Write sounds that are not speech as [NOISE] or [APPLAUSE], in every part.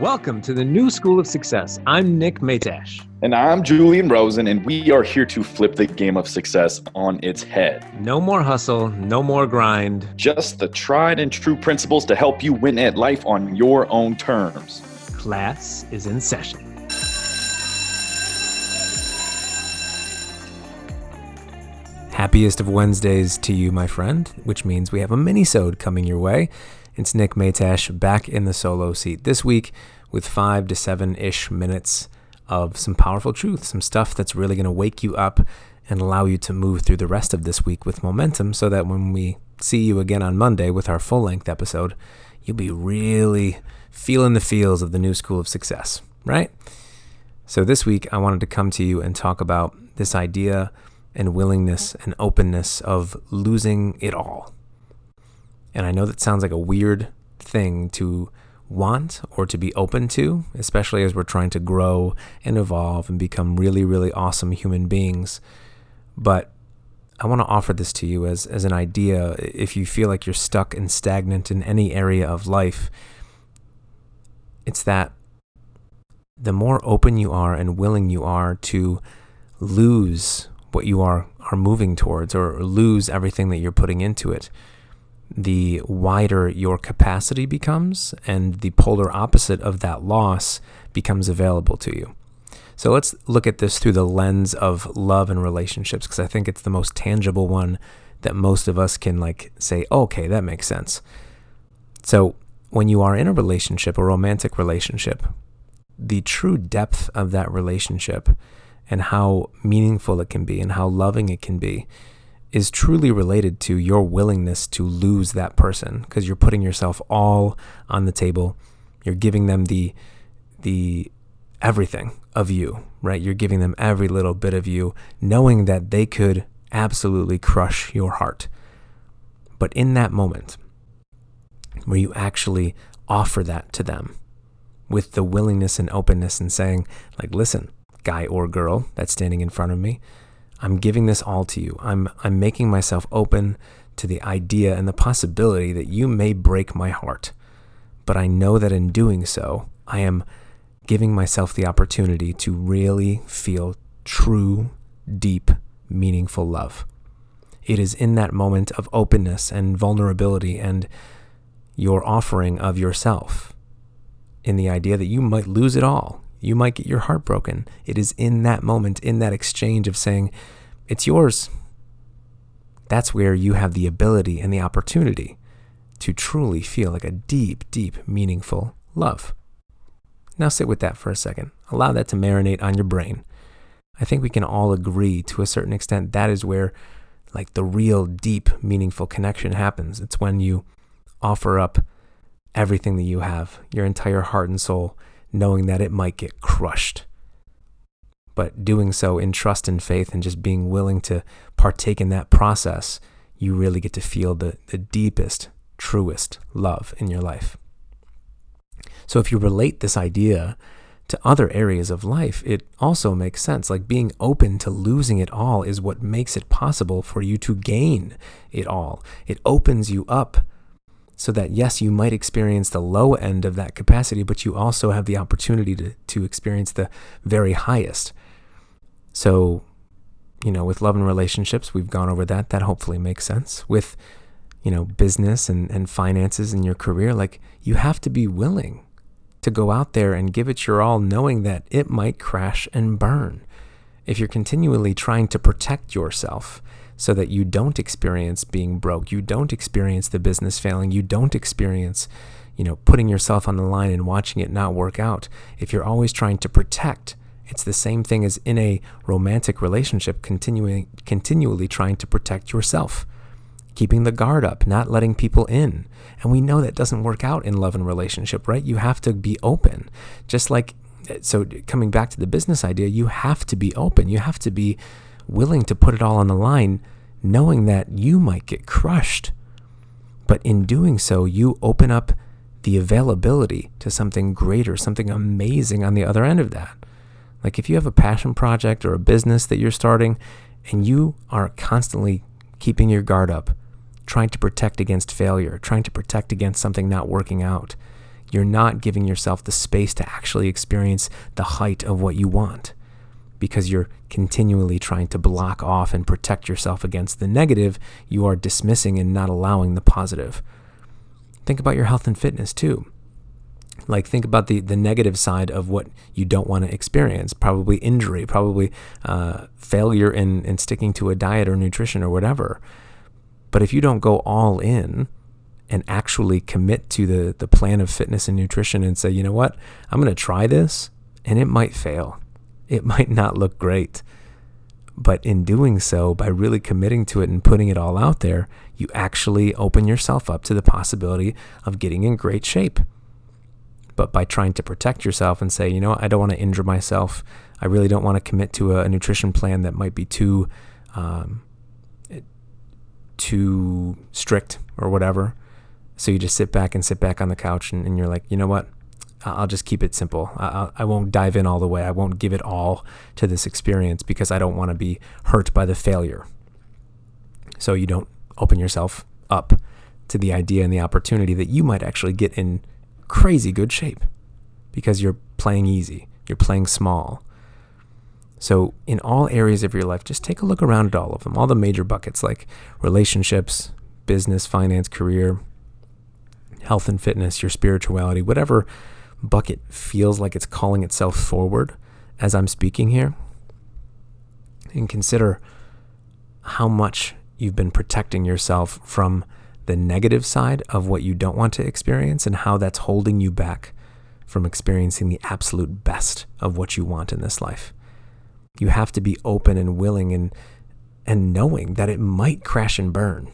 Welcome to the New School of Success. I'm Nick Matash. And I'm Julian Rosen, and we are here to flip the game of success on its head. No more hustle, no more grind. Just the tried and true principles to help you win at life on your own terms. Class is in session. Happiest of Wednesdays to you, my friend, which means we have a mini-sode coming your way. It's Nick Matash back in the solo seat this week with five to seven ish minutes of some powerful truth, some stuff that's really going to wake you up and allow you to move through the rest of this week with momentum so that when we see you again on Monday with our full length episode, you'll be really feeling the feels of the new school of success, right? So this week, I wanted to come to you and talk about this idea and willingness and openness of losing it all. And I know that sounds like a weird thing to want or to be open to, especially as we're trying to grow and evolve and become really, really awesome human beings. But I want to offer this to you as, as an idea. If you feel like you're stuck and stagnant in any area of life, it's that the more open you are and willing you are to lose what you are, are moving towards or lose everything that you're putting into it, the wider your capacity becomes, and the polar opposite of that loss becomes available to you. So let's look at this through the lens of love and relationships, because I think it's the most tangible one that most of us can like say, okay, that makes sense. So when you are in a relationship, a romantic relationship, the true depth of that relationship and how meaningful it can be and how loving it can be is truly related to your willingness to lose that person because you're putting yourself all on the table. You're giving them the the everything of you, right? You're giving them every little bit of you, knowing that they could absolutely crush your heart. But in that moment, where you actually offer that to them with the willingness and openness and saying, like, listen, guy or girl that's standing in front of me, I'm giving this all to you. I'm, I'm making myself open to the idea and the possibility that you may break my heart. But I know that in doing so, I am giving myself the opportunity to really feel true, deep, meaningful love. It is in that moment of openness and vulnerability and your offering of yourself, in the idea that you might lose it all, you might get your heart broken. It is in that moment, in that exchange of saying, it's yours. That's where you have the ability and the opportunity to truly feel like a deep, deep, meaningful love. Now sit with that for a second. Allow that to marinate on your brain. I think we can all agree to a certain extent that is where like the real deep meaningful connection happens. It's when you offer up everything that you have, your entire heart and soul, knowing that it might get crushed. But doing so in trust and faith and just being willing to partake in that process, you really get to feel the, the deepest, truest love in your life. So if you relate this idea to other areas of life, it also makes sense. Like being open to losing it all is what makes it possible for you to gain it all. It opens you up so that yes, you might experience the low end of that capacity, but you also have the opportunity to, to experience the very highest. So, you know, with love and relationships, we've gone over that. That hopefully makes sense. With, you know, business and, and finances in your career, like you have to be willing to go out there and give it your all, knowing that it might crash and burn. If you're continually trying to protect yourself, so that you don't experience being broke, you don't experience the business failing, you don't experience, you know, putting yourself on the line and watching it not work out. If you're always trying to protect, it's the same thing as in a romantic relationship, continuing continually trying to protect yourself, keeping the guard up, not letting people in. And we know that doesn't work out in love and relationship, right? You have to be open. Just like so coming back to the business idea, you have to be open. You have to be willing to put it all on the line, knowing that you might get crushed. But in doing so, you open up the availability to something greater, something amazing on the other end of that. Like if you have a passion project or a business that you're starting and you are constantly keeping your guard up, trying to protect against failure, trying to protect against something not working out, you're not giving yourself the space to actually experience the height of what you want because you're continually trying to block off and protect yourself against the negative, you are dismissing and not allowing the positive. Think about your health and fitness too. Like think about the the negative side of what you don't want to experience. Probably injury, probably uh, failure in in sticking to a diet or nutrition or whatever. But if you don't go all in and actually commit to the the plan of fitness and nutrition and say, you know what, I'm going to try this, and it might fail it might not look great. But in doing so, by really committing to it and putting it all out there, you actually open yourself up to the possibility of getting in great shape. But by trying to protect yourself and say, you know, I don't want to injure myself. I really don't want to commit to a, a nutrition plan that might be too, um, too strict or whatever. So you just sit back and sit back on the couch and, and you're like, you know what? I'll just keep it simple. I, won't dive in all the way. I won't give it all to this experience because I don't want to be hurt by the failure. So you don't open yourself up to the idea and the opportunity that you might actually get in crazy good shape because you're playing easy, you're playing small. So, in all areas of your life, just take a look around at all of them, all the major buckets like relationships, business, finance, career, health and fitness, your spirituality, whatever bucket feels like it's calling itself forward as I'm speaking here. And consider how much you've been protecting yourself from the negative side of what you don't want to experience and how that's holding you back from experiencing the absolute best of what you want in this life. You have to be open and willing and and knowing that it might crash and burn.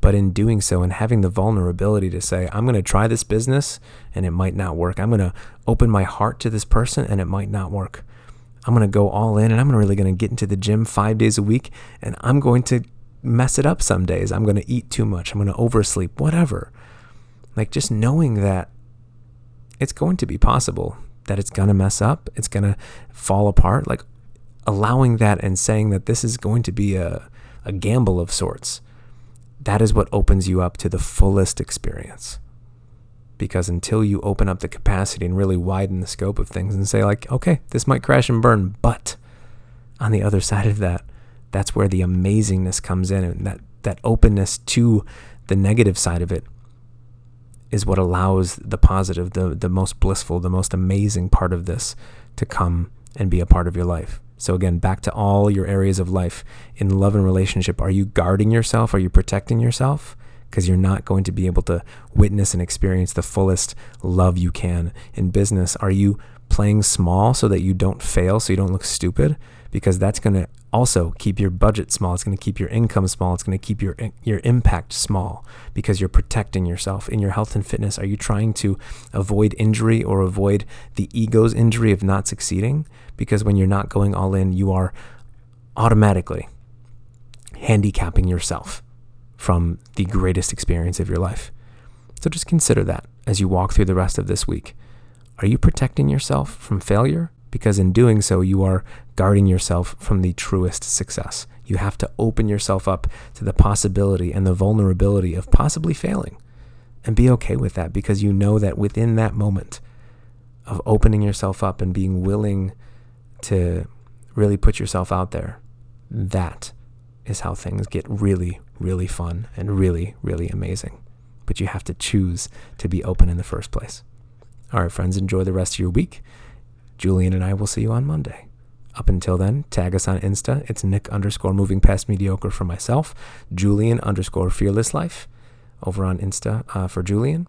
But in doing so and having the vulnerability to say, I'm going to try this business and it might not work. I'm going to open my heart to this person and it might not work. I'm going to go all in and I'm really going to get into the gym five days a week and I'm going to mess it up some days. I'm going to eat too much. I'm going to oversleep, whatever. Like just knowing that it's going to be possible, that it's going to mess up, it's going to fall apart. Like allowing that and saying that this is going to be a, a gamble of sorts that is what opens you up to the fullest experience. Because until you open up the capacity and really widen the scope of things and say, like, okay, this might crash and burn, but on the other [LAUGHS] side of that, that's where the amazingness comes in and that, that openness to the negative side of it is what allows the positive, the, the most blissful, the most amazing part of this to come and be a part of your life. So, again, back to all your areas of life in love and relationship. Are you guarding yourself? Are you protecting yourself? Because you're not going to be able to witness and experience the fullest love you can. In business, are you playing small so that you don't fail, so you don't look stupid? Because that's going to also keep your budget small. It's going to keep your income small. It's going to keep your your impact small because you're protecting yourself in your health and fitness. Are you trying to avoid injury or avoid the ego's injury of not succeeding? Because when you're not going all in, you are automatically handicapping yourself from the greatest experience of your life. So just consider that as you walk through the rest of this week. Are you protecting yourself from failure? Because in doing so, you are guarding yourself from the truest success. You have to open yourself up to the possibility and the vulnerability of possibly failing and be okay with that because you know that within that moment of opening yourself up and being willing to really put yourself out there, that is how things get really, really fun and really, really amazing. But you have to choose to be open in the first place. All right, friends, enjoy the rest of your week. Julian and I will see you on Monday. Up until then, tag us on Insta. It's Nick underscore moving past mediocre for myself, Julian underscore fearless life over on Insta uh, for Julian.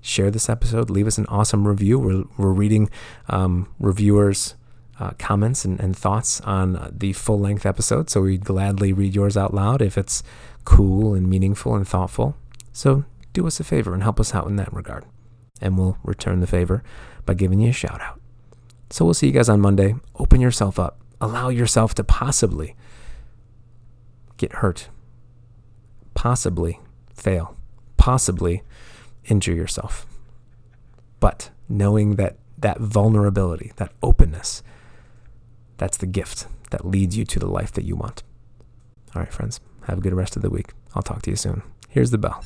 Share this episode. Leave us an awesome review. We're, we're reading um, reviewers' uh, comments and, and thoughts on the full length episode. So we'd gladly read yours out loud if it's cool and meaningful and thoughtful. So do us a favor and help us out in that regard. And we'll return the favor by giving you a shout out. So we'll see you guys on Monday. Open yourself up. Allow yourself to possibly get hurt, possibly fail, possibly injure yourself. But knowing that that vulnerability, that openness, that's the gift that leads you to the life that you want. All right, friends, have a good rest of the week. I'll talk to you soon. Here's the bell.